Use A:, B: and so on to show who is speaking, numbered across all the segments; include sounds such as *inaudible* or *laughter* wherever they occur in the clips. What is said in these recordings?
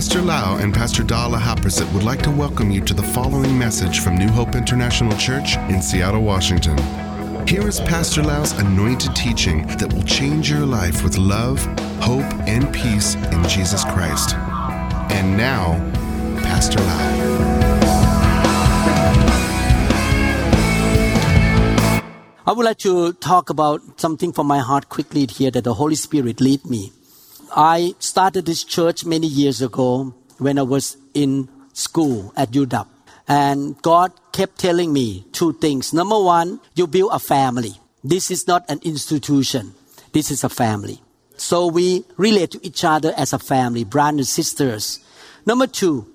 A: Pastor Lau and Pastor Da Lahaprasit would like to welcome you to the following message from New Hope International Church in Seattle, Washington. Here is Pastor Lau's anointed teaching that will change your life with love, hope, and peace in Jesus Christ. And now, Pastor Lau.
B: I would like to talk about something from my heart quickly here that the Holy Spirit lead me. I started this church many years ago when I was in school at UW. And God kept telling me two things. Number one, you build a family. This is not an institution. This is a family. So we relate to each other as a family, brothers and sisters. Number two,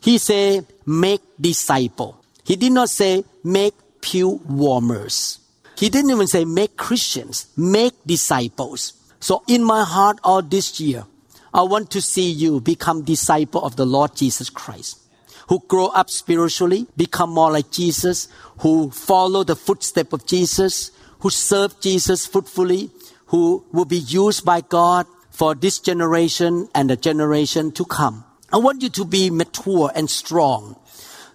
B: he said, make disciple. He did not say make pew warmers. He didn't even say make Christians, make disciples. So in my heart all this year, I want to see you become disciple of the Lord Jesus Christ, who grow up spiritually, become more like Jesus, who follow the footstep of Jesus, who serve Jesus fruitfully, who will be used by God for this generation and the generation to come. I want you to be mature and strong.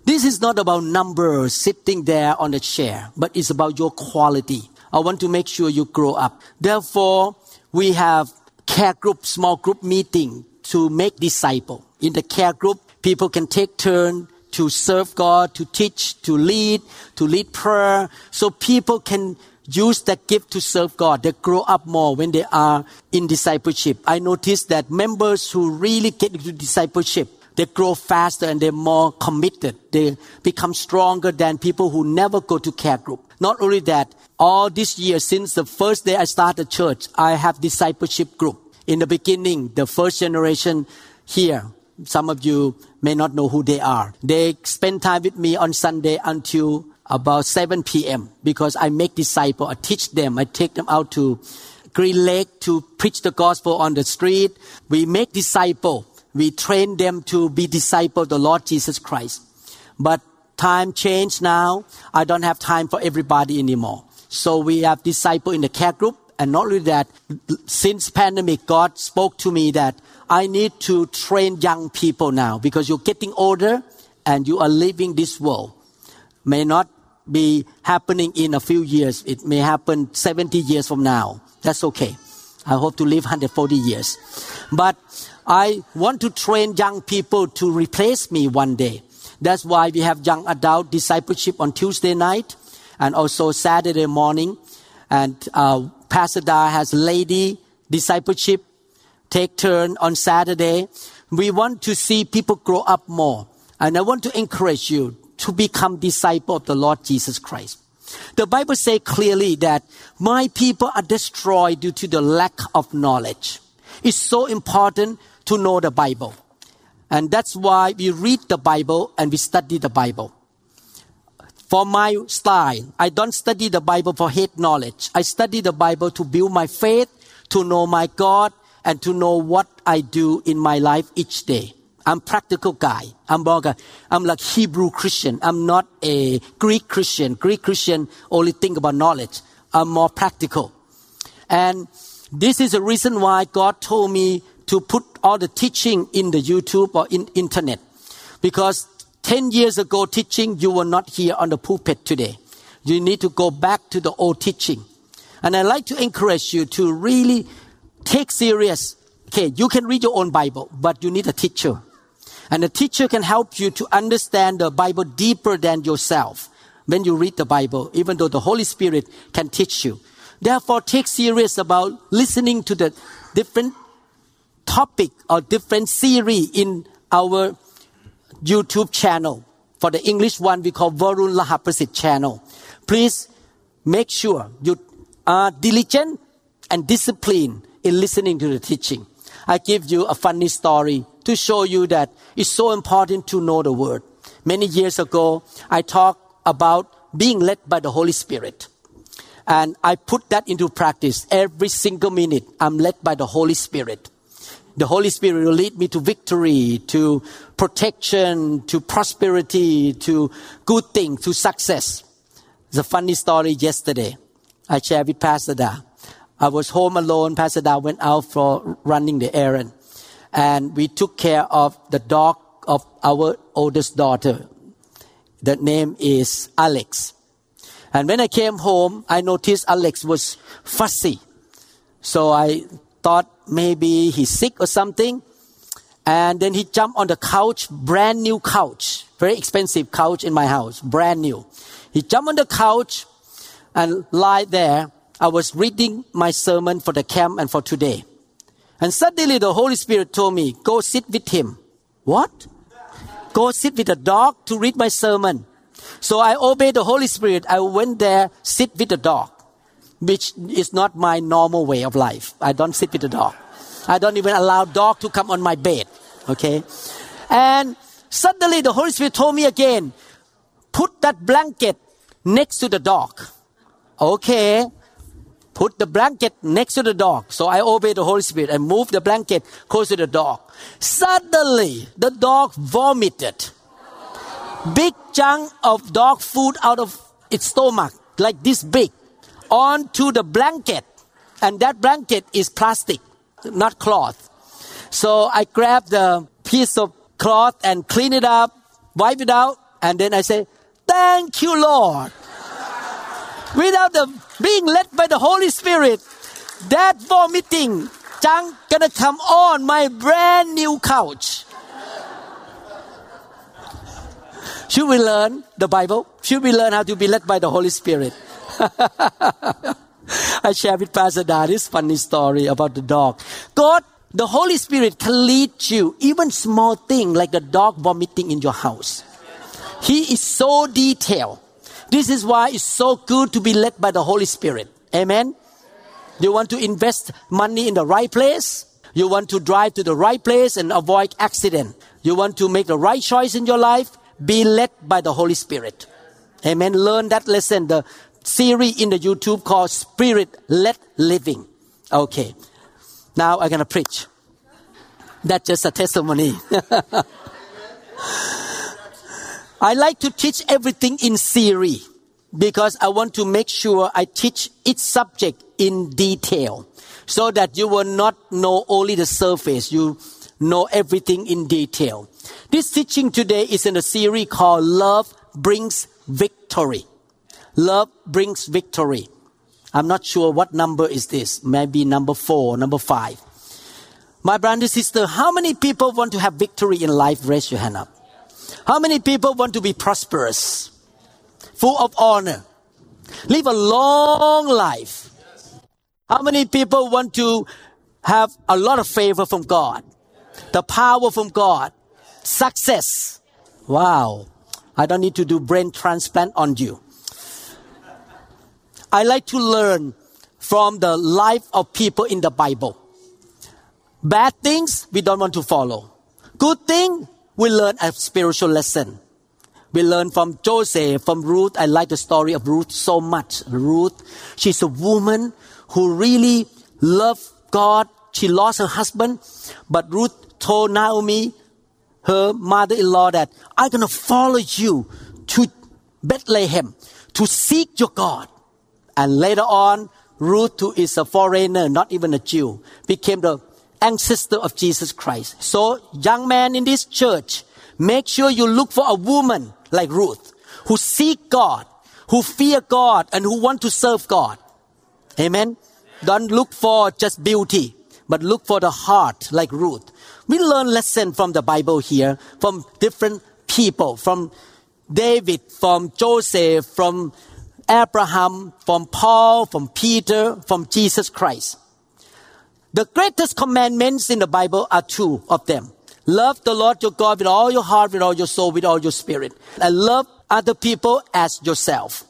B: This is not about numbers sitting there on the chair, but it's about your quality. I want to make sure you grow up. Therefore, we have care group, small group meeting to make disciple. In the care group, people can take turn to serve God, to teach, to lead, to lead prayer. So people can use that gift to serve God. They grow up more when they are in discipleship. I noticed that members who really get into discipleship, they grow faster and they're more committed. They become stronger than people who never go to care group. Not only that, all this year since the first day I started church, I have discipleship group. In the beginning, the first generation here, some of you may not know who they are. They spend time with me on Sunday until about 7 p.m. because I make disciple. I teach them. I take them out to Green Lake to preach the gospel on the street. We make disciple. We train them to be disciple of the Lord Jesus Christ. But time changed now. I don't have time for everybody anymore. So we have disciple in the care group. And not only that, since pandemic, God spoke to me that I need to train young people now because you're getting older and you are leaving this world. May not be happening in a few years. It may happen 70 years from now. That's okay. I hope to live 140 years. But I want to train young people to replace me one day. That's why we have young adult discipleship on Tuesday night and also Saturday morning. And uh, Pastor Da has lady discipleship take turn on Saturday. We want to see people grow up more. And I want to encourage you to become disciple of the Lord Jesus Christ. The Bible says clearly that my people are destroyed due to the lack of knowledge. It's so important to know the Bible. And that's why we read the Bible and we study the Bible. For my style, I don't study the Bible for head knowledge. I study the Bible to build my faith, to know my God, and to know what I do in my life each day. I'm practical guy. I'm more, I'm like Hebrew Christian. I'm not a Greek Christian. Greek Christian only think about knowledge. I'm more practical. And this is the reason why God told me to put all the teaching in the YouTube or in internet. Because 10 years ago teaching, you were not here on the pulpit today. You need to go back to the old teaching. And I like to encourage you to really take serious. Okay, you can read your own Bible, but you need a teacher. And a teacher can help you to understand the Bible deeper than yourself when you read the Bible, even though the Holy Spirit can teach you. Therefore, take serious about listening to the different topic or different series in our YouTube channel. For the English one, we call Varun Lahaprasit channel. Please make sure you are diligent and disciplined in listening to the teaching. I give you a funny story to show you that it's so important to know the word. Many years ago, I talked about being led by the Holy Spirit. And I put that into practice every single minute. I'm led by the Holy Spirit. The Holy Spirit will lead me to victory, to protection, to prosperity, to good things, to success. A funny story yesterday. I shared with Pastor Da. I was home alone. Pastor Da went out for running the errand. and we took care of the dog of our oldest daughter. The name is Alex. And when I came home, I noticed Alex was fussy. So I thought maybe he's sick or something. And then he jumped on the couch, brand new couch, very expensive couch in my house, brand new. He jumped on the couch and lie there. I was reading my sermon for the camp and for today. And suddenly the Holy Spirit told me, go sit with him. What? Go sit with a dog to read my sermon. So I obeyed the Holy Spirit. I went there, sit with the dog, which is not my normal way of life. I don't sit with the dog. I don't even allow dog to come on my bed. Okay. And suddenly the Holy Spirit told me again, put that blanket next to the dog. Okay. Put the blanket next to the dog. So I obey the Holy Spirit and move the blanket close to the dog. Suddenly, the dog vomited. Big chunk of dog food out of its stomach, like this big, onto the blanket. And that blanket is plastic, not cloth. So I grab the piece of cloth and clean it up, wipe it out, and then I say, Thank you, Lord. Without the being led by the Holy Spirit, that vomiting junk gonna come on my brand new couch. Should we learn the Bible? Should we learn how to be led by the Holy Spirit? *laughs* I share with Pastor Da this funny story about the dog. God, the Holy Spirit can lead you, even small thing like the dog vomiting in your house. He is so detailed. This is why it's so good to be led by the Holy Spirit. Amen. You want to invest money in the right place. You want to drive to the right place and avoid accident. You want to make the right choice in your life. Be led by the Holy Spirit. Amen. Learn that lesson. The series in the YouTube called Spirit Led Living. Okay. Now I'm to preach. That's just a testimony. *laughs* I like to teach everything in series because I want to make sure I teach each subject in detail so that you will not know only the surface. You know everything in detail. This teaching today is in a series called Love Brings Victory. Love brings victory. I'm not sure what number is this. Maybe number four, number five. My brother and sister, how many people want to have victory in life? Raise your hand up. How many people want to be prosperous, full of honor, live a long life? How many people want to have a lot of favor from God, the power from God, success? Wow. I don't need to do brain transplant on you. I like to learn from the life of people in the Bible. Bad things we don't want to follow. Good thing we learn a spiritual lesson. We learn from Joseph, from Ruth. I like the story of Ruth so much. Ruth, she's a woman who really loved God. She lost her husband, but Ruth told Naomi, her mother-in-law, that I'm gonna follow you to Bethlehem to seek your God. And later on, Ruth, who is a foreigner, not even a Jew, became the ancestor of Jesus Christ. So, young man in this church, make sure you look for a woman like Ruth, who seek God, who fear God, and who want to serve God. Amen. Don't look for just beauty, but look for the heart like Ruth. We learn lesson from the Bible here, from different people, from David, from Joseph, from Abraham, from Paul, from Peter, from Jesus Christ. The greatest commandments in the Bible are two of them. Love the Lord your God with all your heart, with all your soul, with all your spirit. And love other people as yourself.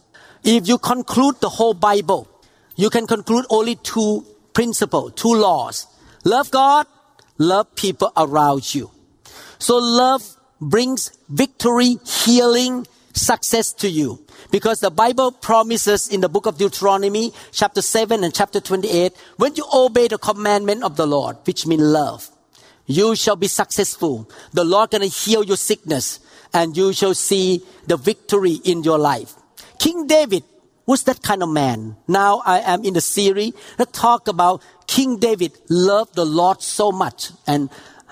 B: If you conclude the whole Bible, you can conclude only two principles, two laws. Love God, love people around you. So love brings victory, healing, success to you. Because the Bible promises in the book of Deuteronomy, chapter 7 and chapter 28, when you obey the commandment of the Lord, which means love, you shall be successful. The Lord gonna heal your sickness and you shall see the victory in your life. King David was that kind of man. Now I am in the series that talk about King David loved the Lord so much and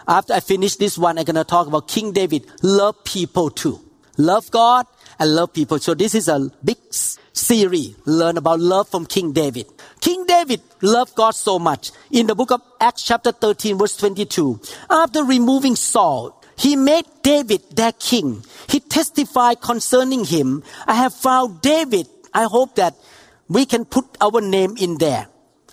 B: After I finish this one, I'm to talk about King David. Love people too. Love God and love people. So this is a big series. Learn about love from King David. King David loved God so much. In the book of Acts chapter 13 verse 22, after removing Saul, he made David their king. He testified concerning him. I have found David. I hope that we can put our name in there.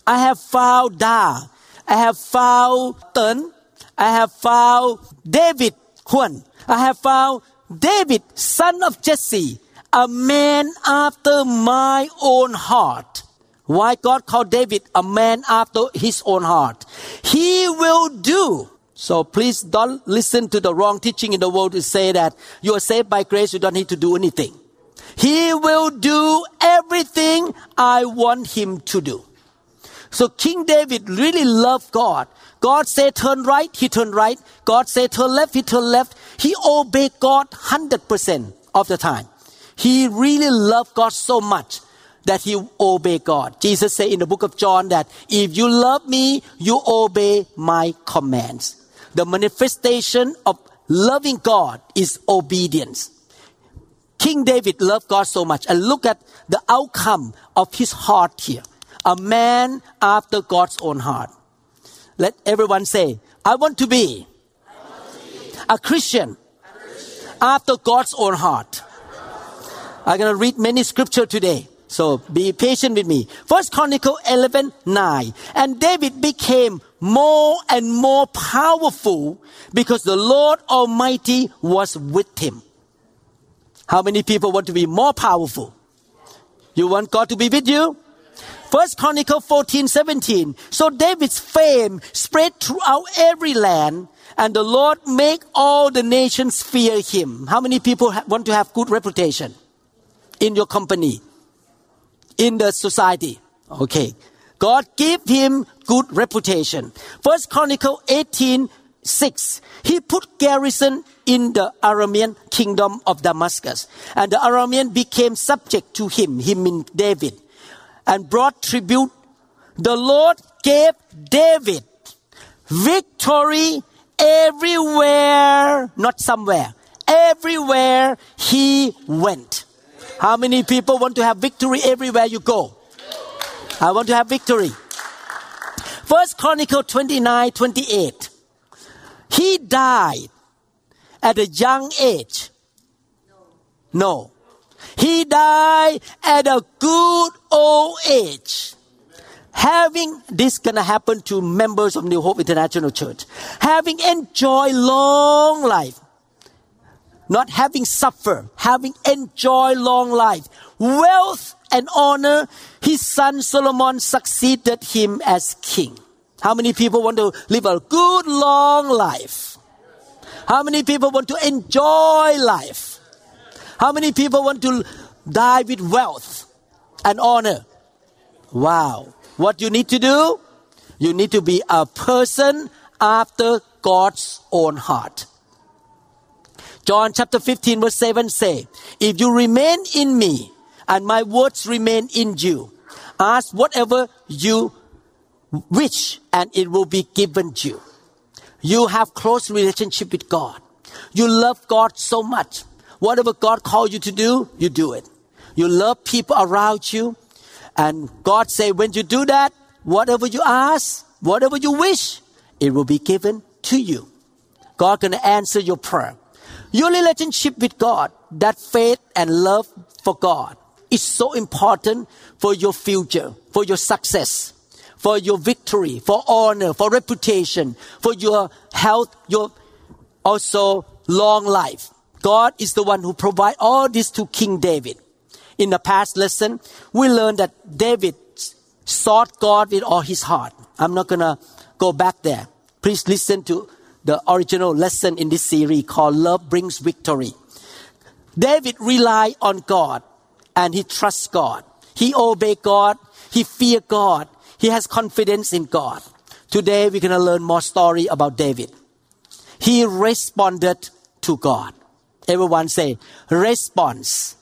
B: I have found Da. I have found Tun. I have found David Huan. I have found David, son of Jesse, a man after my own heart. Why God called David a man after his own heart? He will do. So please don't listen to the wrong teaching in the world to say that you are saved by grace, you don't need to do anything. He will do everything I want him to do. So King David really loved God. God said turn right, he turned right. God said turn left, he turned left. He obeyed God 100% of the time. He really loved God so much that he obeyed God. Jesus said in the book of John that if you love me, you obey my commands. The manifestation of loving God is obedience. King David loved God so much and look at the outcome of his heart here. A man after God's own heart. Let everyone say, I want to be, a, Christian after God's own heart. I'm going to read many scripture today. So be patient with me. First Chronicle 11, 9. And David became more and more powerful because the Lord Almighty was with him. How many people want to be more powerful? You want God to be with you? First Chronicle 14, 17. So David's fame spread throughout every land and the Lord make all the nations fear him. How many people want to have good reputation in your company? in the society. Okay. God gave him good reputation. First Chronicle 18, 6. He put garrison in the Aramean kingdom of Damascus. And the Aramean became subject to him, him in David, and brought tribute. The Lord gave David victory everywhere, not somewhere, everywhere he went. How many people want to have victory everywhere you go? I want to have victory. First Chronicle 29, 28. He died at a young age. No. He died at a good old age. Having this gonna happen to members of New Hope International Church. Having enjoyed long life not having suffered, having enjoyed long life, wealth and honor, his son Solomon succeeded him as king. How many people want to live a good long life? How many people want to enjoy life? How many people want to die with wealth and honor? Wow. What you need to do? You need to be a person after God's own heart. John chapter 15 verse 7 say, If you remain in me and my words remain in you, ask whatever you wish and it will be given you. You have close relationship with God. You love God so much. Whatever God called you to do, you do it. You love people around you. And God say, when you do that, whatever you ask, whatever you wish, it will be given to you. God can answer your prayer. Your relationship with God, that faith and love for God is so important for your future, for your success, for your victory, for honor, for reputation, for your health, your also long life. God is the one who provide all this to King David. In the past lesson, we learned that David sought God with all his heart. I'm not gonna go back there. Please listen to the original lesson in this series called Love Brings Victory. David relied on God and he trusts God. He obeyed God. He feared God. He has confidence in God. Today we're going to learn more story about David. He responded to God. Everyone say, response.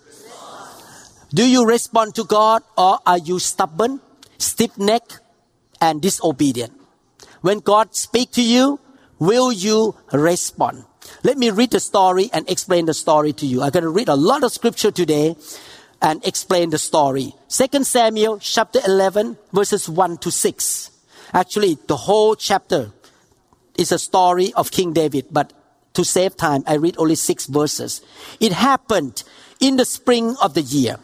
B: Do you respond to God or are you stubborn, stiff necked, and disobedient? When God speaks to you, will you respond? Let me read the story and explain the story to you. I'm going to read a lot of scripture today and explain the story. Second Samuel chapter 11 verses 1 to 6. Actually, the whole chapter is a story of King David, but to save time, I read only six verses. It happened in the spring of the year,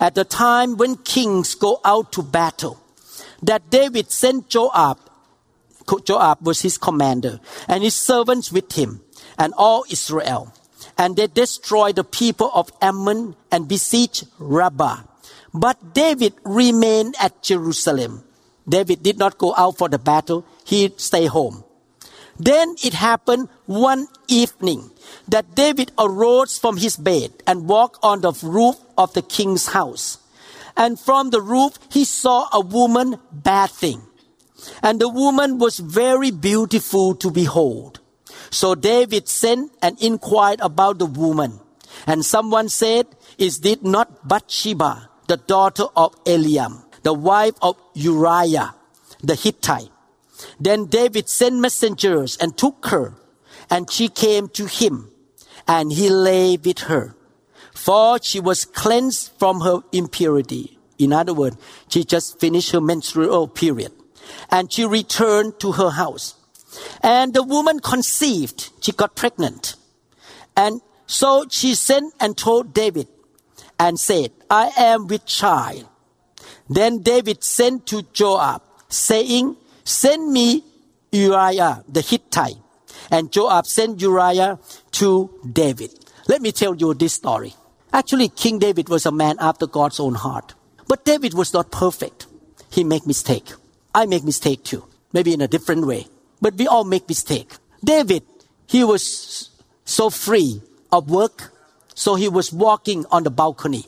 B: at the time when kings go out to battle, that David sent Joab, Joab was his commander, and his servants with him, and all Israel. And they destroyed the people of Ammon and besieged Rabbah. But David remained at Jerusalem. David did not go out for the battle, he stayed home. Then it happened one evening that David arose from his bed and walked on the roof of the king's house. And from the roof he saw a woman bathing. And the woman was very beautiful to behold. So David sent and inquired about the woman. And someone said, Is this not Bathsheba, the daughter of Eliam, the wife of Uriah, the Hittite? Then David sent messengers and took her, and she came to him, and he lay with her. For she was cleansed from her impurity. In other words, she just finished her menstrual period. And she returned to her house. And the woman conceived. She got pregnant. And so she sent and told David and said, I am with child. Then David sent to Joab, saying, Send me Uriah the Hittite. And Joab sent Uriah to David. Let me tell you this story. Actually, King David was a man after God's own heart. But David was not perfect. He made mistake. I make mistake too. Maybe in a different way. But we all make mistake. David, he was so free of work. So he was walking on the balcony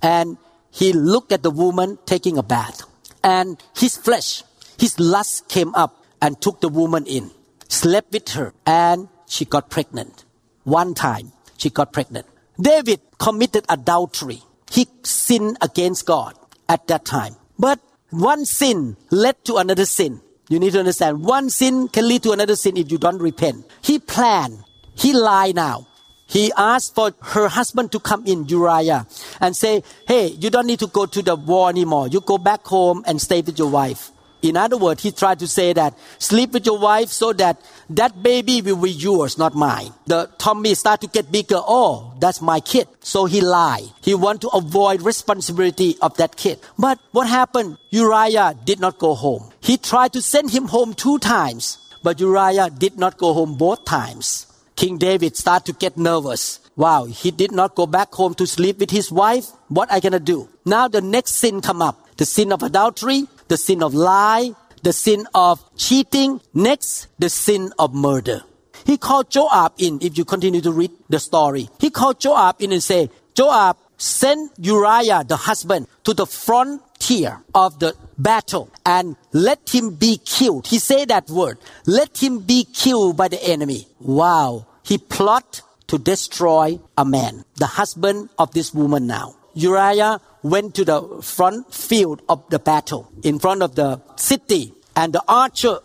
B: and he looked at the woman taking a bath and his flesh his lust came up and took the woman in, slept with her, and she got pregnant. One time, she got pregnant. David committed adultery. He sinned against God at that time. But one sin led to another sin. You need to understand. One sin can lead to another sin if you don't repent. He planned. He lied now. He asked for her husband to come in, Uriah, and say, Hey, you don't need to go to the war anymore. You go back home and stay with your wife. In other words, he tried to say that sleep with your wife so that that baby will be yours, not mine. The tummy start to get bigger. Oh, that's my kid. So he lied. He want to avoid responsibility of that kid. But what happened? Uriah did not go home. He tried to send him home two times, but Uriah did not go home both times. King David start to get nervous. Wow, he did not go back home to sleep with his wife. What I gonna do? Now the next sin come up. The sin of adultery, the sin of lie, the sin of cheating. Next, the sin of murder. He called Joab in, if you continue to read the story. He called Joab in and said, Joab, send Uriah, the husband, to the frontier of the battle and let him be killed. He said that word. Let him be killed by the enemy. Wow. He plot to destroy a man, the husband of this woman now. Uriah went to the front field of the battle in front of the city and the archer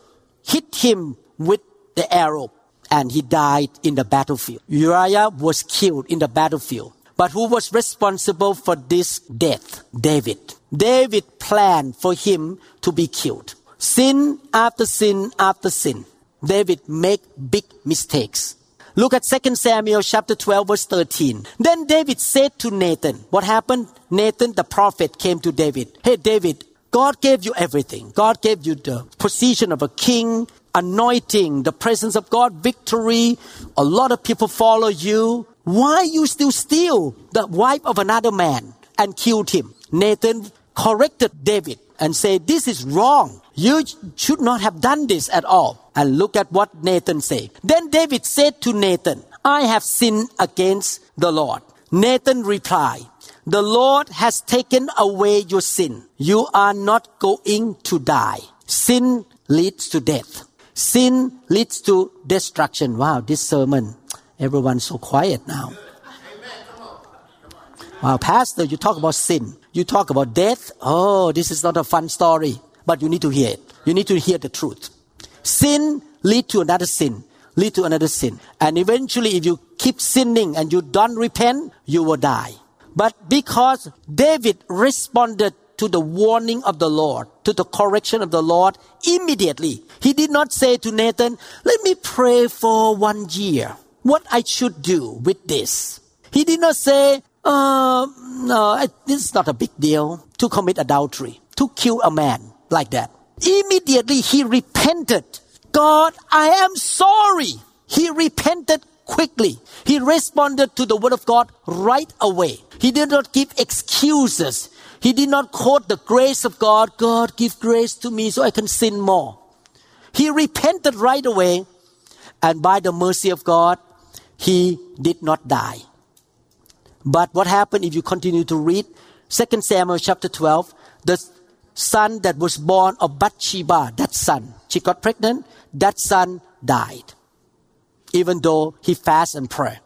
B: hit him with the arrow and he died in the battlefield. Uriah was killed in the battlefield. But who was responsible for this death? David. David planned for him to be killed. Sin after sin after sin. David make big mistakes. Look at 2 Samuel chapter 12 verse 13. Then David said to Nathan, what happened? Nathan the prophet came to David. Hey David, God gave you everything. God gave you the position of a king, anointing, the presence of God, victory. A lot of people follow you. Why you still steal the wife of another man and killed him? Nathan corrected David and said, this is wrong. You should not have done this at all. And look at what Nathan said. Then David said to Nathan, I have sinned against the Lord. Nathan replied, the Lord has taken away your sin. You are not going to die. Sin leads to death. Sin leads to destruction. Wow, this sermon, everyone's so quiet now. Wow, Pastor, you talk about sin. You talk about death. Oh, this is not a fun story, but you need to hear it. You need to hear the truth. Sin lead to another sin. lead to another sin. And eventually, if you keep sinning and you don't repent, you will die. But because David responded to the warning of the Lord, to the correction of the Lord immediately, he did not say to Nathan, Let me pray for one year what I should do with this. He did not say, uh, No, this is not a big deal to commit adultery, to kill a man like that. Immediately he repented God, I am sorry. He repented quickly. He responded to the word of God right away. He did not give excuses. He did not quote the grace of God. God, give grace to me so I can sin more. He repented right away. And by the mercy of God, he did not die. But what happened if you continue to read 2 Samuel chapter 12? The son that was born of Bathsheba, that son, she got pregnant that son died, even though he fast and pray.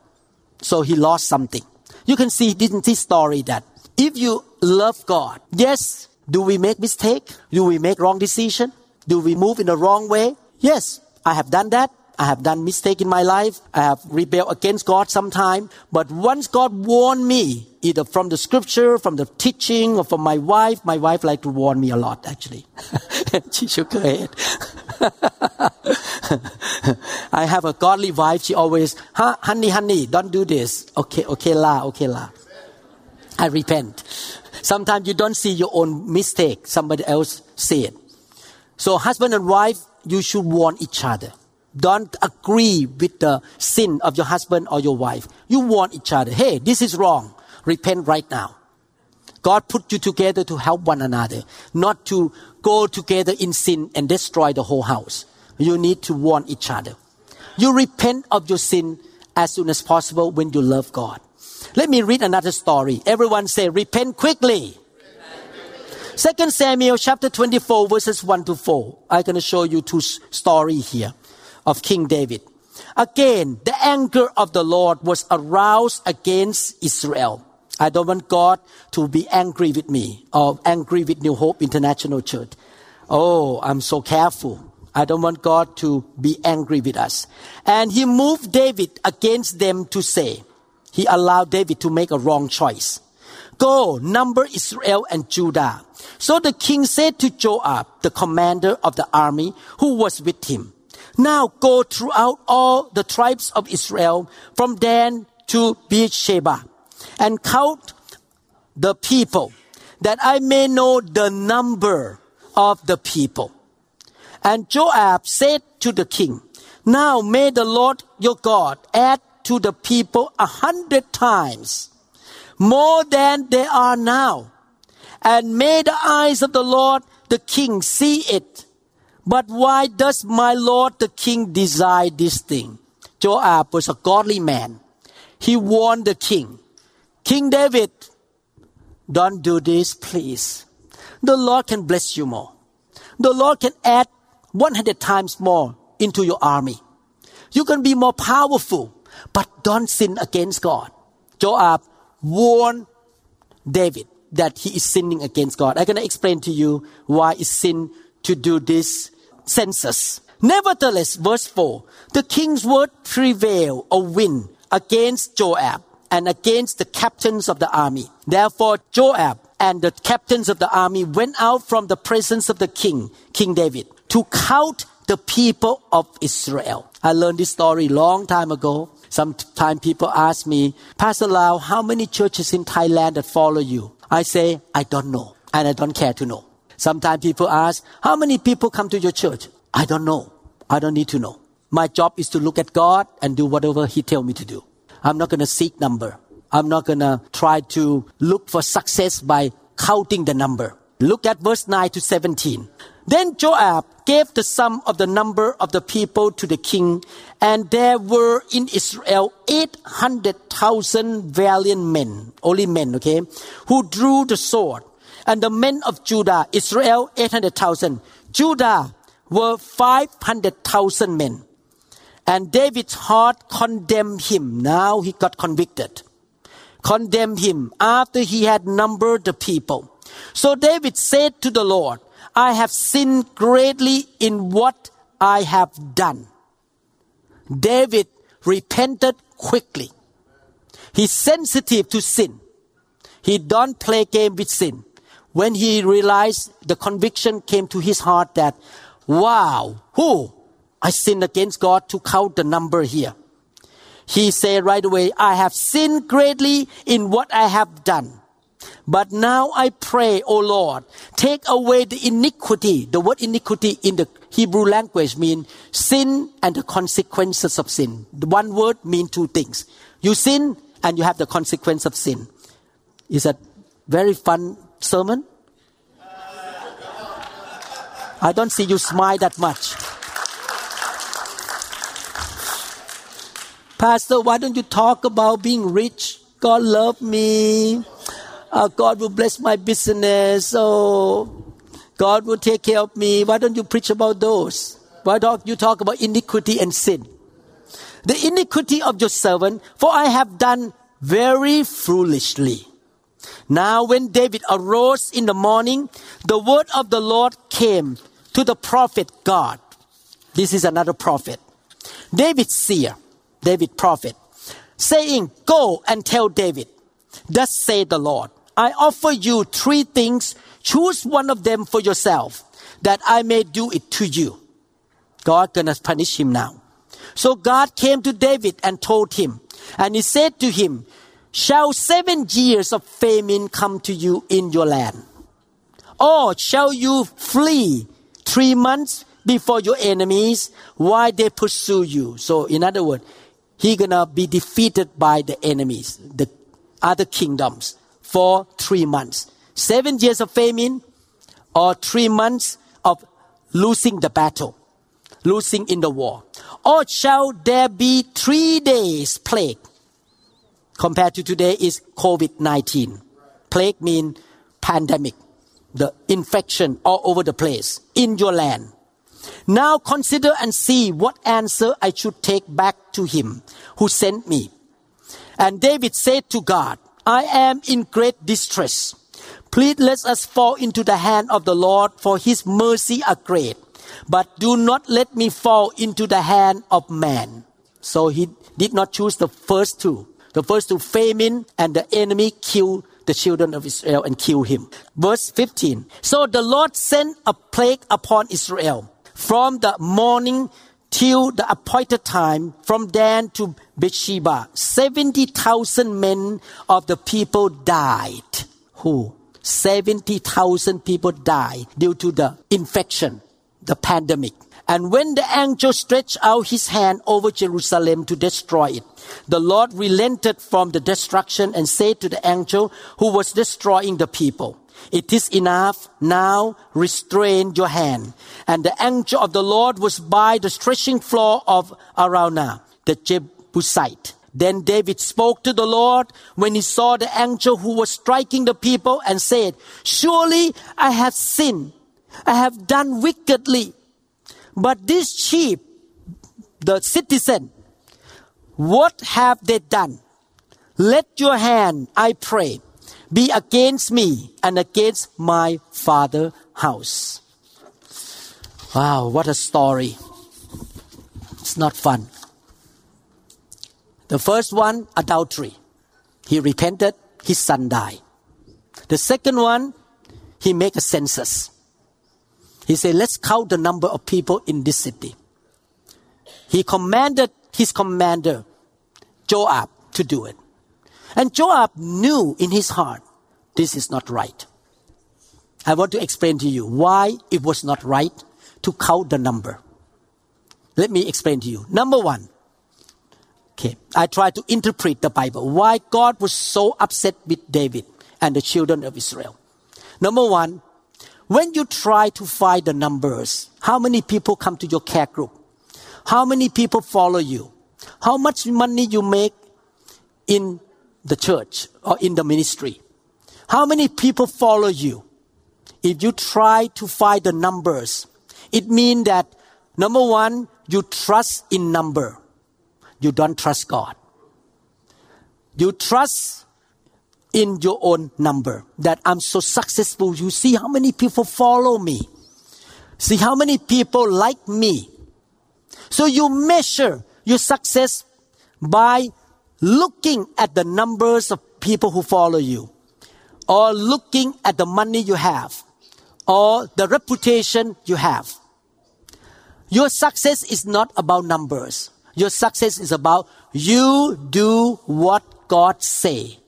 B: So he lost something. You can see in this story that if you love God, yes, do we make mistake? Do we make wrong decision? Do we move in the wrong way? Yes, I have done that. I have done mistake in my life. I have rebelled against God sometime. But once God warned me, either from the scripture, from the teaching, or from my wife, my wife like to warn me a lot actually. *laughs* she shook her head. *laughs* I have a godly wife. She always, huh, honey, honey, don't do this. Okay, okay la, okay la. I repent. Sometimes you don't see your own mistake. Somebody else see it. So husband and wife, you should warn each other. Don't agree with the sin of your husband or your wife. You warn each other. Hey, this is wrong. Repent right now. God put you together to help one another, not to go together in sin and destroy the whole house. You need to warn each other. You repent of your sin as soon as possible when you love God. Let me read another story. Everyone say, repent quickly. Second Samuel chapter 24 verses 1 to 4. I'm going to show you two stories here of King David. Again, the anger of the Lord was aroused against Israel. I don't want God to be angry with me or angry with New Hope International Church. Oh, I'm so careful. I don't want God to be angry with us. And he moved David against them to say, he allowed David to make a wrong choice. Go, number Israel and Judah. So the king said to Joab, the commander of the army who was with him, now go throughout all the tribes of Israel from Dan to Beersheba and count the people that I may know the number of the people. And Joab said to the king, Now may the Lord your God add to the people a hundred times more than they are now. And may the eyes of the Lord the king see it but why does my Lord the king desire this thing? Joab uh, was a godly man. He warned the king, King David, don't do this, please. The Lord can bless you more. The Lord can add 100 times more into your army. You can be more powerful, but don't sin against God. Joab uh, warned David that he is sinning against God. I'm going to explain to you why it's sin to do this census. Nevertheless, verse 4, the king's word prevailed or win against Joab and against the captains of the army. Therefore, Joab and the captains of the army went out from the presence of the king, King David, to count the people of Israel. I learned this story long time ago. Sometimes people ask me, Pastor Lau, how many churches in Thailand that follow you? I say, I don't know, and I don't care to know. Sometimes people ask, how many people come to your church? I don't know. I don't need to know. My job is to look at God and do whatever He tell me to do. I'm not going to seek number. I'm not going to try to look for success by counting the number. Look at verse 9 to 17. Then Joab gave the sum of the number of the people to the king, and there were in Israel 800,000 valiant men, only men, okay, who drew the sword and the men of Judah, Israel, 800,000. Judah were 500,000 men. And David's heart condemned him. Now he got convicted. Condemned him after he had numbered the people. So David said to the Lord, I have sinned greatly in what I have done. David repented quickly. He's sensitive to sin. He don't play game with sin. When he realized the conviction came to his heart that, wow, who? I sinned against God to count the number here. He said right away, I have sinned greatly in what I have done. But now I pray, O Lord, take away the iniquity. The word iniquity in the Hebrew language means sin and the consequences of sin. The one word means two things. You sin and you have the consequence of sin. Is that very fun sermon? I don't see you smile that much. Pastor, why don't you talk about being rich? God love me. Uh, God will bless my business. Oh, God will take care of me. Why don't you preach about those? Why don't you talk about iniquity and sin? The iniquity of your servant, for I have done very foolishly. Now, when David arose in the morning, the word of the Lord came to the prophet Gad. This is another prophet. David seer David prophet, saying, Go and tell David, Thus say the Lord, I offer you three things, choose one of them for yourself, that I may do it to you. God gonna punish him now. So Gad came to David and told him, and he said to him, Shall seven years of famine come to you in your land? Or shall you flee three months before your enemies while they pursue you? So, in other words, he gonna be defeated by the enemies, the other kingdoms for three months. Seven years of famine or three months of losing the battle, losing in the war. Or shall there be three days plague? Compared to today is COVID-19. Plague mean pandemic, the infection all over the place in your land. Now consider and see what answer I should take back to him who sent me. And David said to God, I am in great distress. Please let us fall into the hand of the Lord, for his mercy are great. But do not let me fall into the hand of man. So he did not choose the first two. The first two, famine and the enemy killed the children of Israel and kill him. Verse 15. So the Lord sent a plague upon Israel from the morning till the appointed time, from Dan to Beersheba, 70,000 men of the people died. Who? 70,000 people died due to the infection, the pandemic. And when the angel stretched out his hand over Jerusalem to destroy it, the Lord relented from the destruction and said to the angel who was destroying the people, it is enough. Now restrain your hand. And the angel of the Lord was by the threshing floor of Araunah, the Jebusite. Then David spoke to the Lord when he saw the angel who was striking the people and said, Surely I have sinned. I have done wickedly. But this sheep, the citizen, what have they done? Let your hand, I pray, be against me and against my father house. Wow, what a story. It's not fun. The first one, adultery. He repented, his son died. The second one, he make a census. He said, let's count the number of people in this city. He commanded his commander, Joab, to do it. And Joab knew in his heart, this is not right. I want to explain to you why it was not right to count the number. Let me explain to you. Number one, okay, I try to interpret the Bible. Why God was so upset with David and the children of Israel. Number one, when you try to find the numbers, how many people come to your care group? How many people follow you? How much money you make in the church or in the ministry. How many people follow you? If you try to find the numbers, it means that number one, you trust in number. You don't trust God. You trust in your own number that I'm so successful. You see how many people follow me. See how many people like me. So you measure your success by looking at the numbers of people who follow you, or looking at the money you have, or the reputation you have. Your success is not about numbers. Your success is about you do what God say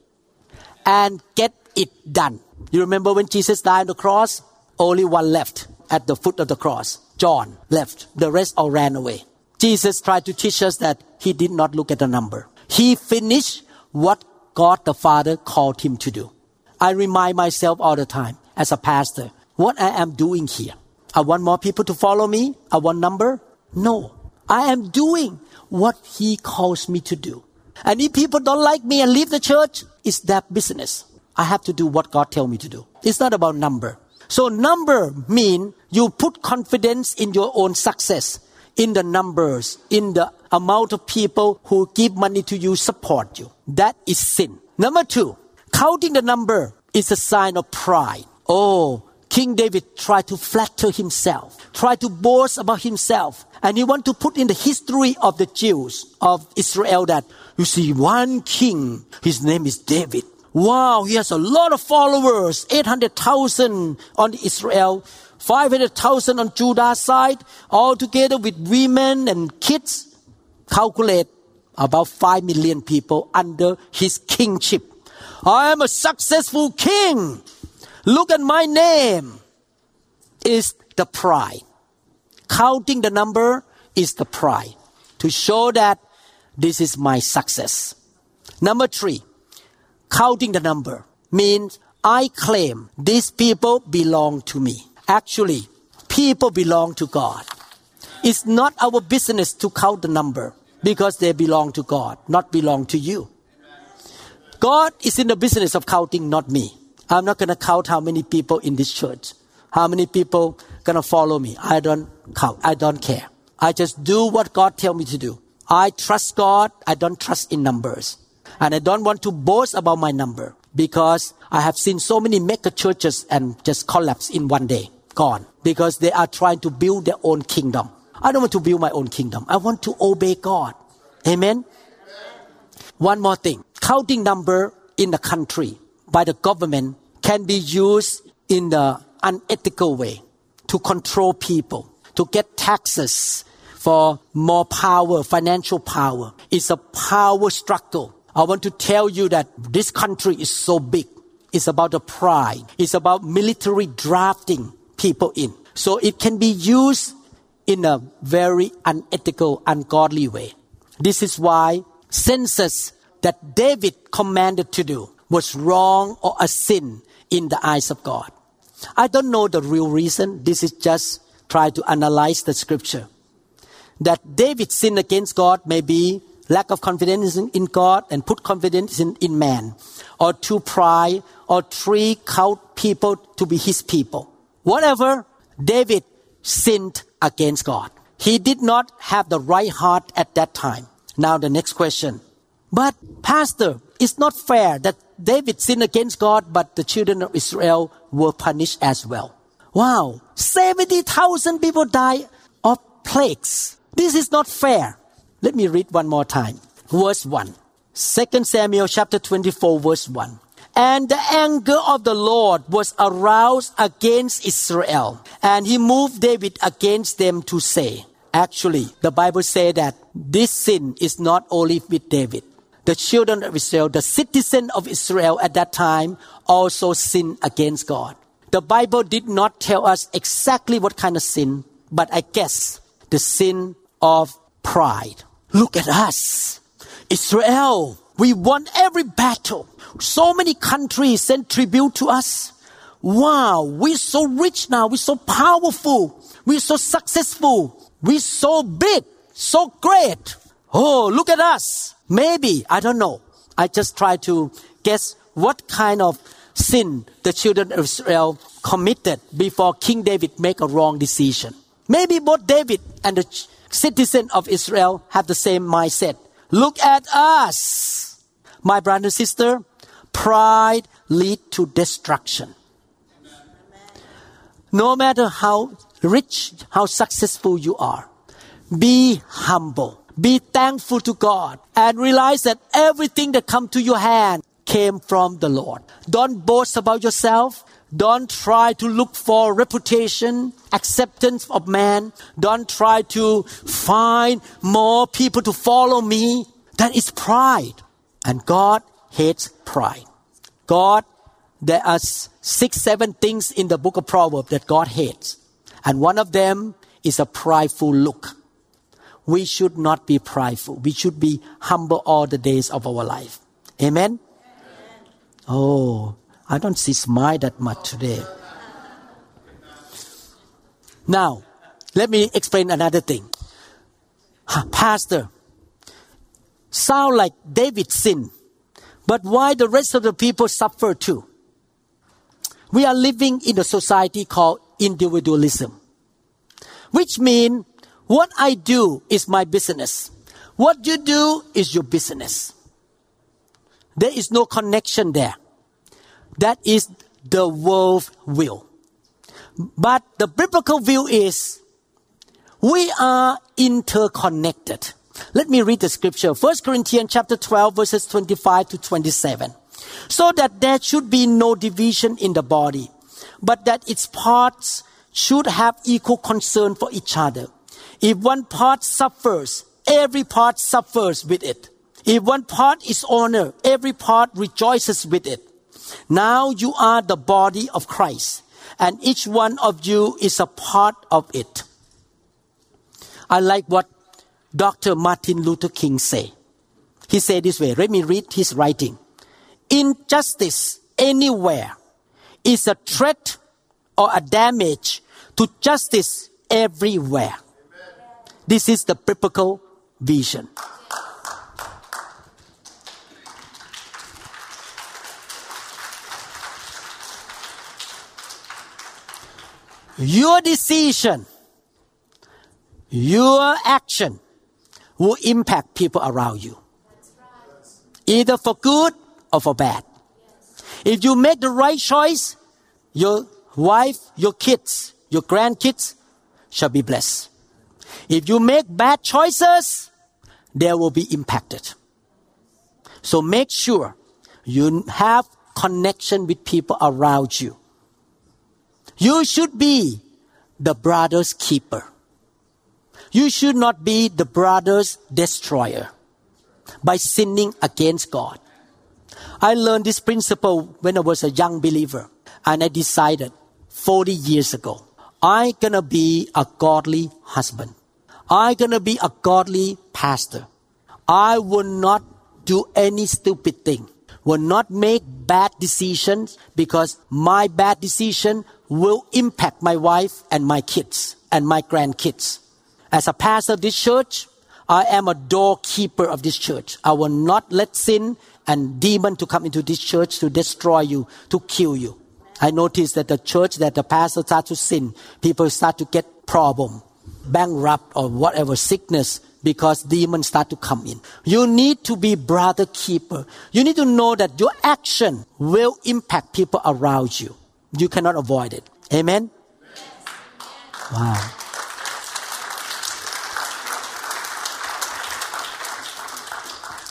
B: and get it done. You remember when Jesus died on the cross? Only one left at the foot of the cross. John left. The rest all ran away. Jesus tried to teach us that he did not look at the number. He finished what God the Father called him to do. I remind myself all the time as a pastor what I am doing here. I want more people to follow me. I want number. No. I am doing what he calls me to do. And if people don't like me and leave the church, it's that business. I have to do what God tell me to do. It's not about number. So number mean you put confidence in your own success, in the numbers, in the amount of people who give money to you, support you. That is sin. Number two, counting the number is a sign of pride. Oh, King David tried to flatter himself, tried to boast about himself, and he want to put in the history of the Jews of Israel that you see one king, his name is David. Wow, he has a lot of followers, 800,000 on Israel, 500,000 on Judah's side, all together with women and kids. Calculate about 5 million people under his kingship. I am a successful king. Look at my name. Is the pride. Counting the number is the pride to show that this is my success. Number three, counting the number means I claim these people belong to me. Actually, people belong to God. It's not our business to count the number because they belong to God, not belong to you. God is in the business of counting, not me. I'm not going to count how many people in this church, how many people going to follow me. I don't count. I don't care. I just do what God tell me to do. I trust God. I don't trust in numbers. And I don't want to boast about my number because I have seen so many mega churches and just collapse in one day, gone, because they are trying to build their own kingdom. I don't want to build my own kingdom. I want to obey God. Amen. One more thing. Counting number in the country by the government can be used in the unethical way to control people, to get taxes for more power, financial power. It's a power struggle. I want to tell you that this country is so big. It's about the pride. It's about military drafting people in. So it can be used in a very unethical, ungodly way. This is why census that David commanded to do was wrong or a sin in the eyes of God. I don't know the real reason. This is just try to analyze the scripture. That David sinned against God may be lack of confidence in God and put confidence in, in man, or too pride, or three count people to be his people. Whatever, David sinned against God. He did not have the right heart at that time. Now the next question. But pastor, it's not fair that David sinned against God, but the children of Israel were punished as well. Wow, 70,000 people died of plagues. This is not fair. Let me read one more time. Verse 1. 2 Samuel chapter 24 verse 1. And the anger of the Lord was aroused against Israel, and he moved David against them to say, Actually, the Bible says that this sin is not only with David the children of Israel, the citizen of Israel at that time, also sinned against God. The Bible did not tell us exactly what kind of sin, but I guess the sin of pride. Look at us. Israel, we won every battle. So many countries sent tribute to us. Wow, we're so rich now. We're so powerful. We're so successful. We're so big, so great. Oh, look at us. Maybe, I don't know. I just try to guess what kind of sin the children of Israel committed before King David make a wrong decision. Maybe both David and the citizen of Israel have the same mindset. Look at us. My brother and sister, pride lead to destruction. No matter how rich, how successful you are, be humble Be thankful to God and realize that everything that come to your hand came from the Lord. Don't boast about yourself. Don't try to look for reputation, acceptance of man. Don't try to find more people to follow me. That is pride. And God hates pride. God, there are six, seven things in the book of Proverbs that God hates. And one of them is a prideful look. We should not be prideful. We should be humble all the days of our life. Amen? Amen. Oh, I don't see smile that much today. Now, let me explain another thing. Pastor, sound like David sinned, but why the rest of the people suffer too? We are living in a society called individualism, which means what I do is my business. What you do is your business. There is no connection there. That is the world view. But the biblical view is we are interconnected. Let me read the scripture. 1 Corinthians chapter 12 verses 25 to 27. So that there should be no division in the body, but that its parts should have equal concern for each other. If one part suffers, every part suffers with it. If one part is honored, every part rejoices with it. Now you are the body of Christ, and each one of you is a part of it. I like what Dr. Martin Luther King say. He said this way. Let me read his writing. Injustice anywhere is a threat or a damage to justice everywhere. This is the biblical vision. Your decision, your action will impact people around you. Either for good or for bad. If you make the right choice, your wife, your kids, your grandkids shall be blessed. If you make bad choices, they will be impacted. So make sure you have connection with people around you. You should be the brother's keeper. You should not be the brother's destroyer by sinning against God. I learned this principle when I was a young believer and I decided 40 years ago, I'm gonna be a godly husband. I'm gonna be a godly pastor. I will not do any stupid thing. Will not make bad decisions because my bad decision will impact my wife and my kids and my grandkids. As a pastor of this church, I am a doorkeeper of this church. I will not let sin and demon to come into this church to destroy you, to kill you. I noticed that the church that the pastor start to sin, people start to get problem, bankrupt or whatever sickness because demons start to come in. You need to be brother keeper. You need to know that your action will impact people around you. You cannot avoid it. Amen? Wow.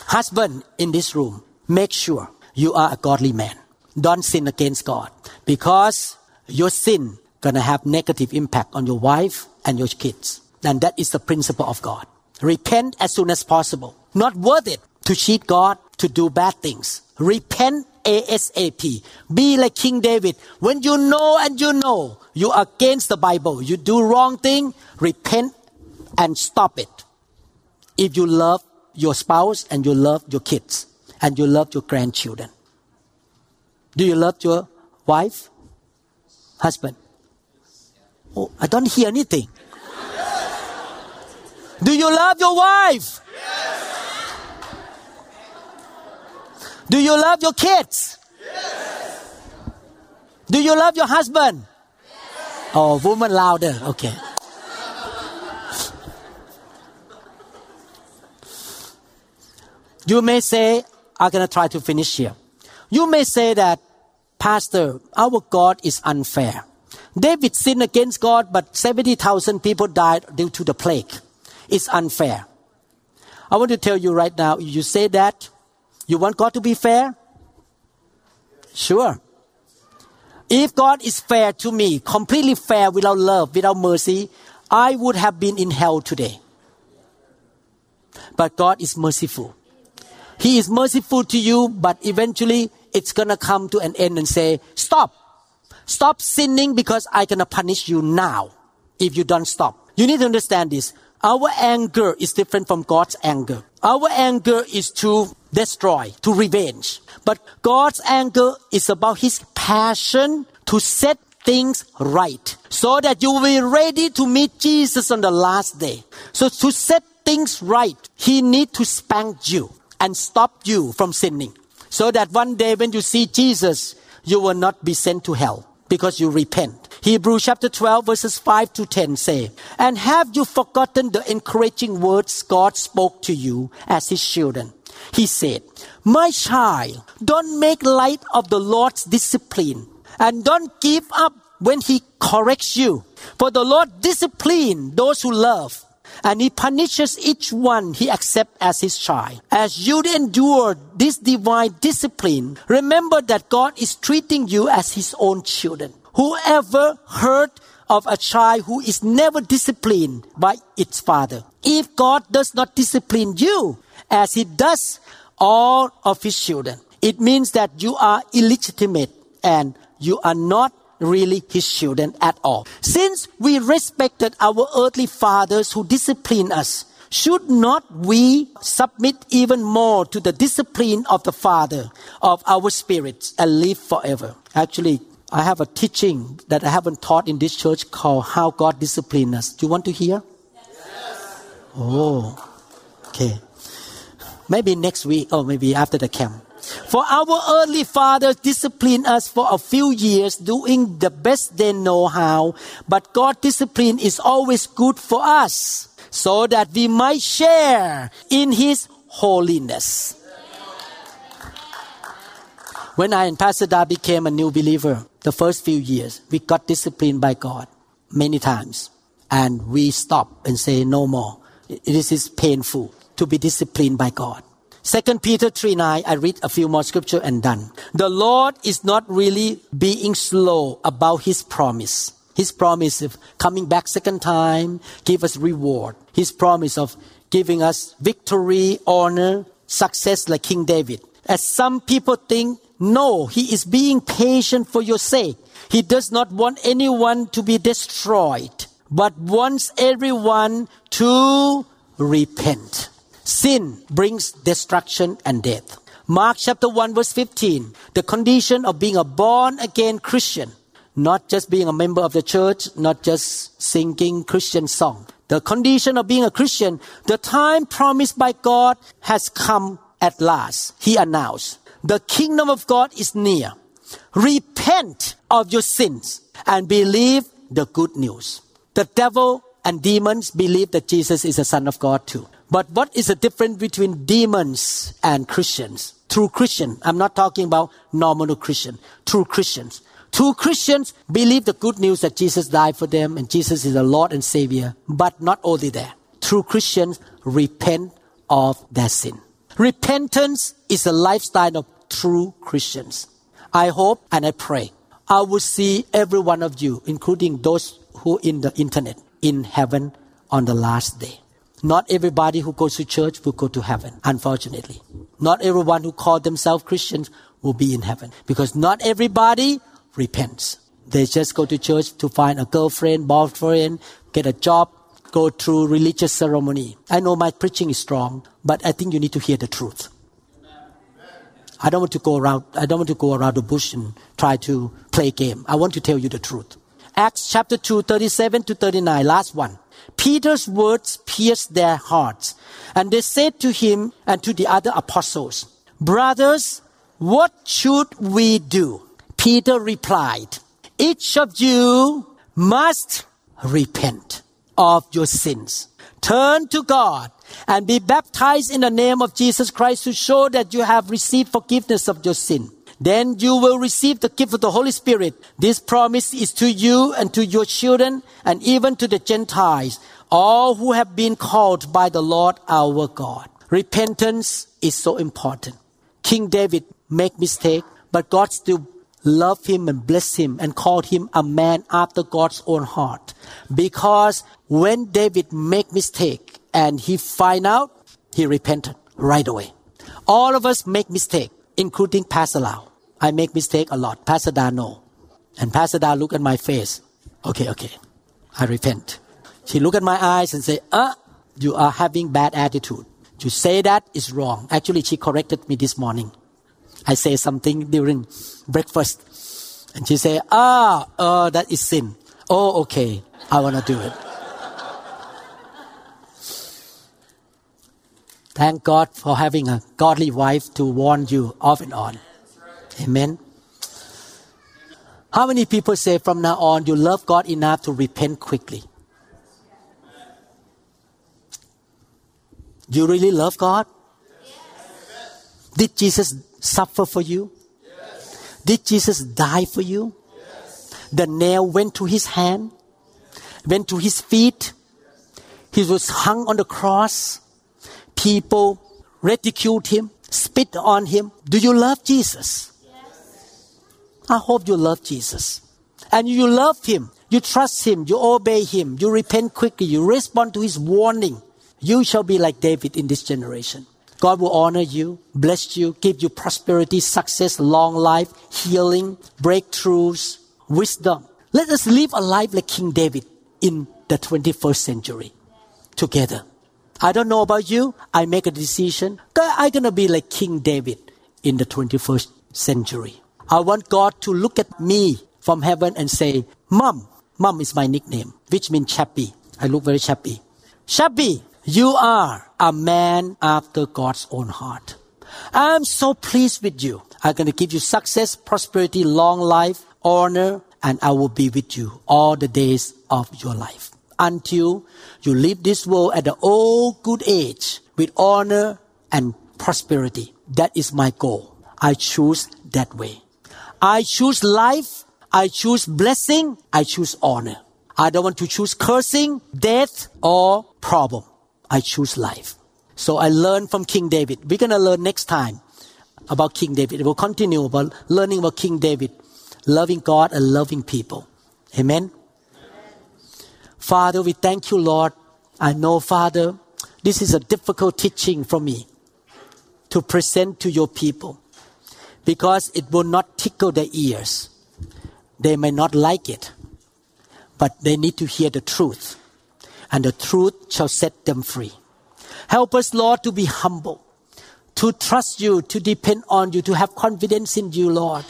B: Husband in this room, make sure you are a godly man. Don't sin against God because your sin gonna have negative impact on your wife and your kids. And that is the principle of God. Repent as soon as possible. Not worth it to cheat God, to do bad things. Repent ASAP. Be like King David. When you know and you know you are against the Bible, you do wrong thing, repent and stop it. If you love your spouse and you love your kids and you love your grandchildren. Do you love your wife? Husband? Oh, I don't hear anything. Do you love your wife? Do you love your kids? Yes. Do you love your husband? Yes. Oh, woman louder. Okay. you may say, I'm going to try to finish here. You may say that, Pastor, our God is unfair. David sinned against God, but 70,000 people died due to the plague. It's unfair. I want to tell you right now, you say that, you want God to be fair? Sure. If God is fair to me, completely fair without love, without mercy, I would have been in hell today. But God is merciful. He is merciful to you, but eventually it's gonna come to an end and say, stop. Stop sinning because I'm gonna punish you now if you don't stop. You need to understand this. Our anger is different from God's anger. Our anger is to destroy, to revenge. But God's anger is about His passion to set things right so that you will be ready to meet Jesus on the last day. So to set things right, He need to spank you and stop you from sinning so that one day when you see Jesus, you will not be sent to hell because you repent. Hebrews chapter 12 verses 5 to 10 say, And have you forgotten the encouraging words God spoke to you as his children? He said, My child, don't make light of the Lord's discipline and don't give up when he corrects you. For the Lord disciplines those who love and he punishes each one he accepts as his child. As you endure this divine discipline, remember that God is treating you as his own children. Whoever heard of a child who is never disciplined by its father? If God does not discipline you as he does all of his children, it means that you are illegitimate and you are not really his children at all. Since we respected our earthly fathers who disciplined us, should not we submit even more to the discipline of the Father of our spirits and live forever? Actually, I have a teaching that I haven't taught in this church called How God Disciplined Us. Do you want to hear? Yes. Oh, okay. Maybe next week or maybe after the camp. For our earthly fathers disciplined us for a few years, doing the best they know how. But God's discipline is always good for us, so that we might share in His holiness. When I and Pastor Da became a new believer, the first few years, we got disciplined by God many times. And we stopped and say, no more. This is painful to be disciplined by God. Second Peter 3 9, I read a few more scripture and done. The Lord is not really being slow about his promise. His promise of coming back second time, give us reward. His promise of giving us victory, honor, success like King David. As some people think, no, he is being patient for your sake. He does not want anyone to be destroyed, but wants everyone to repent. Sin brings destruction and death. Mark chapter 1 verse 15. The condition of being a born again Christian. Not just being a member of the church, not just singing Christian song. The condition of being a Christian, the time promised by God has come at last. He announced, the kingdom of God is near. Repent of your sins and believe the good news. The devil and demons believe that Jesus is the son of God too. But what is the difference between demons and Christians? True Christian. I'm not talking about nominal Christian. True Christians. True Christians believe the good news that Jesus died for them and Jesus is the Lord and Savior. But not only that. True Christians repent of their sin. Repentance is a lifestyle of true Christians. I hope and I pray I will see every one of you, including those who in the internet, in heaven on the last day. Not everybody who goes to church will go to heaven, unfortunately. Not everyone who call themselves Christians will be in heaven because not everybody repents. They just go to church to find a girlfriend, boyfriend, get a job, go through religious ceremony. I know my preaching is strong, but I think you need to hear the truth. I don't want to go around, I don't want to go around the bush and try to play game. I want to tell you the truth. Acts chapter 2, 37 to 39, last one. Peter's words pierced their hearts. And they said to him and to the other apostles, Brothers, what should we do? Peter replied, Each of you must repent of your sins. Turn to God and be baptized in the name of Jesus Christ to show that you have received forgiveness of your sin. Then you will receive the gift of the Holy Spirit. This promise is to you and to your children and even to the Gentiles, all who have been called by the Lord our God. Repentance is so important. King David make mistake, but God still loved him and blessed him and called him a man after God's own heart. Because when David make mistake and he find out, he repented right away. All of us make mistake, including Pastor Lau. I make mistake a lot. Pastor Da no. And Pastor Da look at my face. Okay, okay. I repent. She look at my eyes and say, uh, you are having bad attitude. To say that is wrong. Actually, she corrected me this morning. I say something during breakfast. And she say, ah, uh, that is sin. Oh, okay. I want to do it. Thank God for having a godly wife to warn you off and on. Amen. How many people say from now on you love God enough to repent quickly? You really love God? Yes. Did Jesus suffer for you? Yes. Did Jesus die for you? Yes. The nail went to his hand, went to his feet. He was hung on the cross. People ridiculed him, spit on him. Do you love Jesus? I hope you love Jesus. And you love him. You trust him. You obey him. You repent quickly. You respond to his warning. You shall be like David in this generation. God will honor you, bless you, give you prosperity, success, long life, healing, breakthroughs, wisdom. Let us live a life like King David in the 21st century together. I don't know about you. I make a decision. I'm going to be like King David in the 21st century. I want God to look at me from heaven and say, Mom, Mom is my nickname, which means Chappy. I look very chappy. Chappy, you are a man after God's own heart. I'm so pleased with you. I'm going to give you success, prosperity, long life, honor, and I will be with you all the days of your life until you leave this world at the old good age with honor and prosperity. That is my goal. I choose that way. I choose life. I choose blessing. I choose honor. I don't want to choose cursing, death, or problem. I choose life. So I learned from King David. We're going to learn next time about King David. We'll continue about learning about King David, loving God and loving people. Amen. Father, we thank you, Lord. I know, Father, this is a difficult teaching for me to present to your people because it will not tickle their ears. They may not like it, but they need to hear the truth and the truth shall set them free. Help us, Lord, to be humble, to trust you, to depend on you, to have confidence in you, Lord,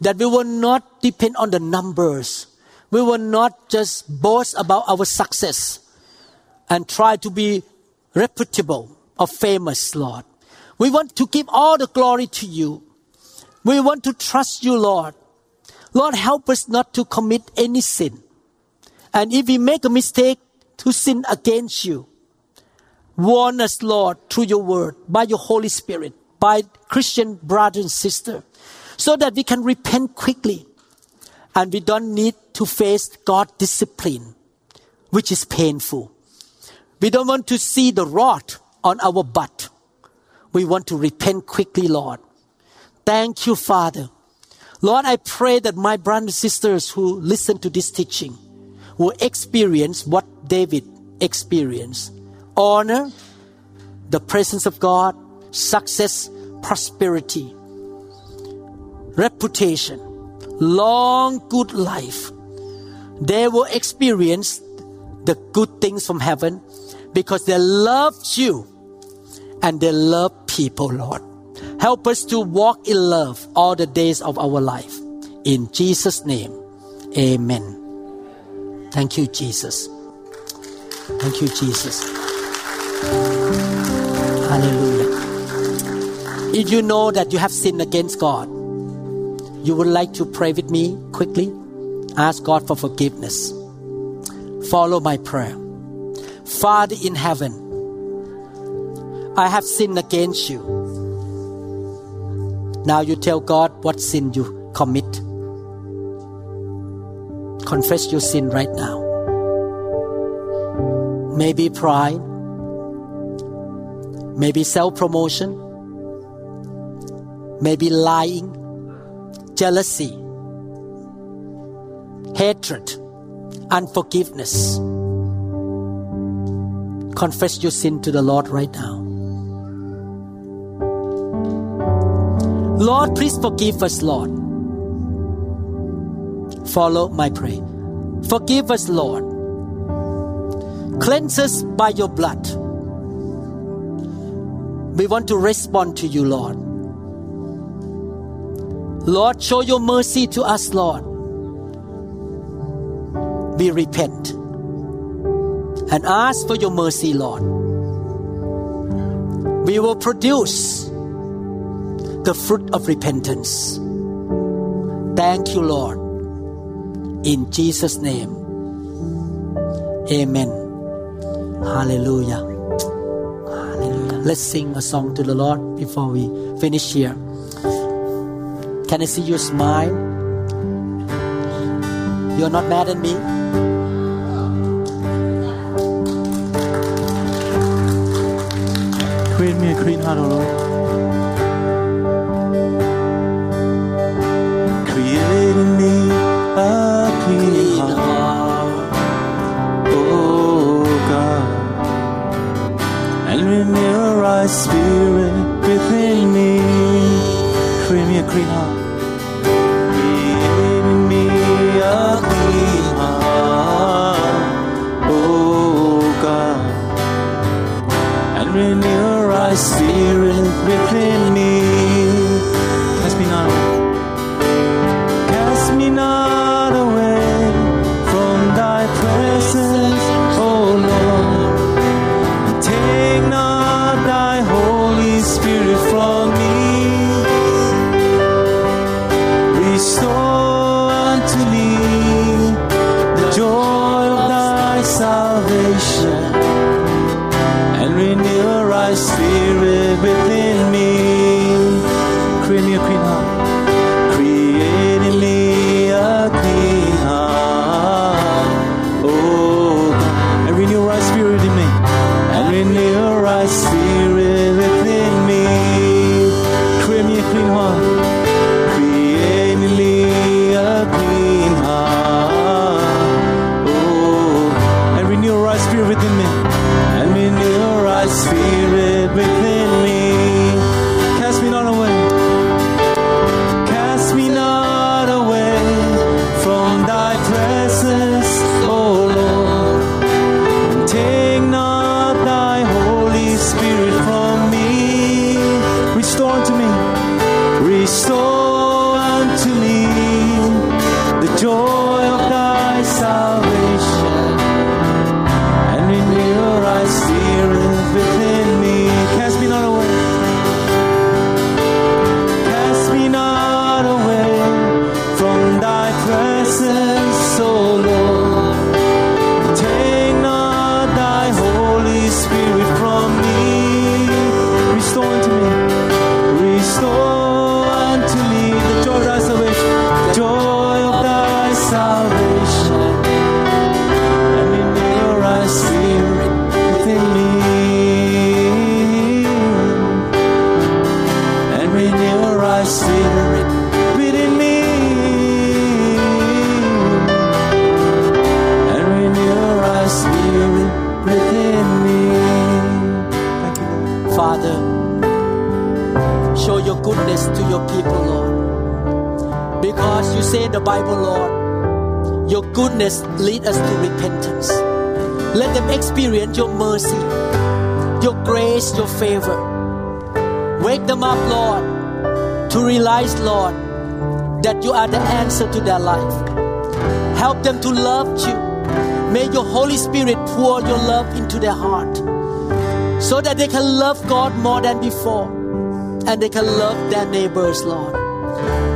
B: that we will not depend on the numbers. We will not just boast about our success and try to be reputable or famous, Lord. We want to give all the glory to you. We want to trust you, Lord. Lord, help us not to commit any sin. And if we make a mistake, to sin against you. Warn us, Lord, through your word, by your Holy Spirit, by Christian brother and sister, so that we can repent quickly and we don't need to face God discipline, which is painful. We don't want to see the rod on our butt. We want to repent quickly, Lord. Thank you, Father. Lord, I pray that my brothers and sisters who listen to this teaching will experience what David experienced honor, the presence of God, success, prosperity, reputation, long good life. They will experience the good things from heaven because they love you and they love people, Lord. Help us to walk in love all the days of our life. In Jesus' name, amen. Thank you, Jesus. Thank you, Jesus. Hallelujah. If you know that you have sinned against God, you would like to pray with me quickly? Ask God for forgiveness. Follow my prayer. Father in heaven, I have sinned against you. Now you tell God what sin you commit confess your sin right now. Maybe pride, maybe self promotion, maybe lying, jealousy, hatred, unforgiveness. Confess your sin to the Lord right now. Lord, please forgive us, Lord. Follow my prayer. Forgive us, Lord. Cleanse us by your blood. We want to respond to you, Lord. Lord, show your mercy to us, Lord. We repent and ask for your mercy, Lord. We will produce the fruit of repentance. Thank you, Lord. In Jesus' name. Amen. Hallelujah. Hallelujah. Let's sing a song to the Lord before we finish here. Can I see your smile? You're not mad at me?
C: Create me a clean heart, O Lord. Create in me a clean heart, oh God, and renew a right spirit within me. Create me a clean heart.
B: Their life. Help them to love you. May your Holy Spirit pour your love into their heart so that they can love God more than before and they can love their neighbors, Lord.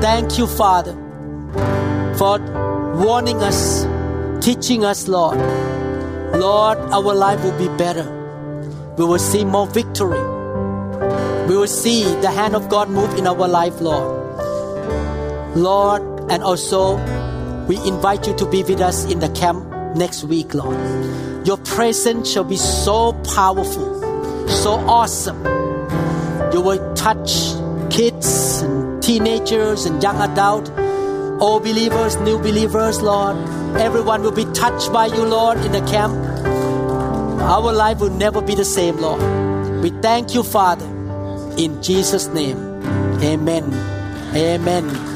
B: Thank you, Father, for warning us, teaching us, Lord. Lord, our life will be better. We will see more victory. We will see the hand of God move in our life, Lord. Lord, and also we invite you to be with us in the camp next week, Lord. Your presence shall be so powerful. so awesome. You will touch kids and teenagers and young adults, all believers, new believers, Lord. Everyone will be touched by you, Lord, in the camp. Our life will never be the same, Lord. We thank you, Father, in Jesus' name. Amen. Amen.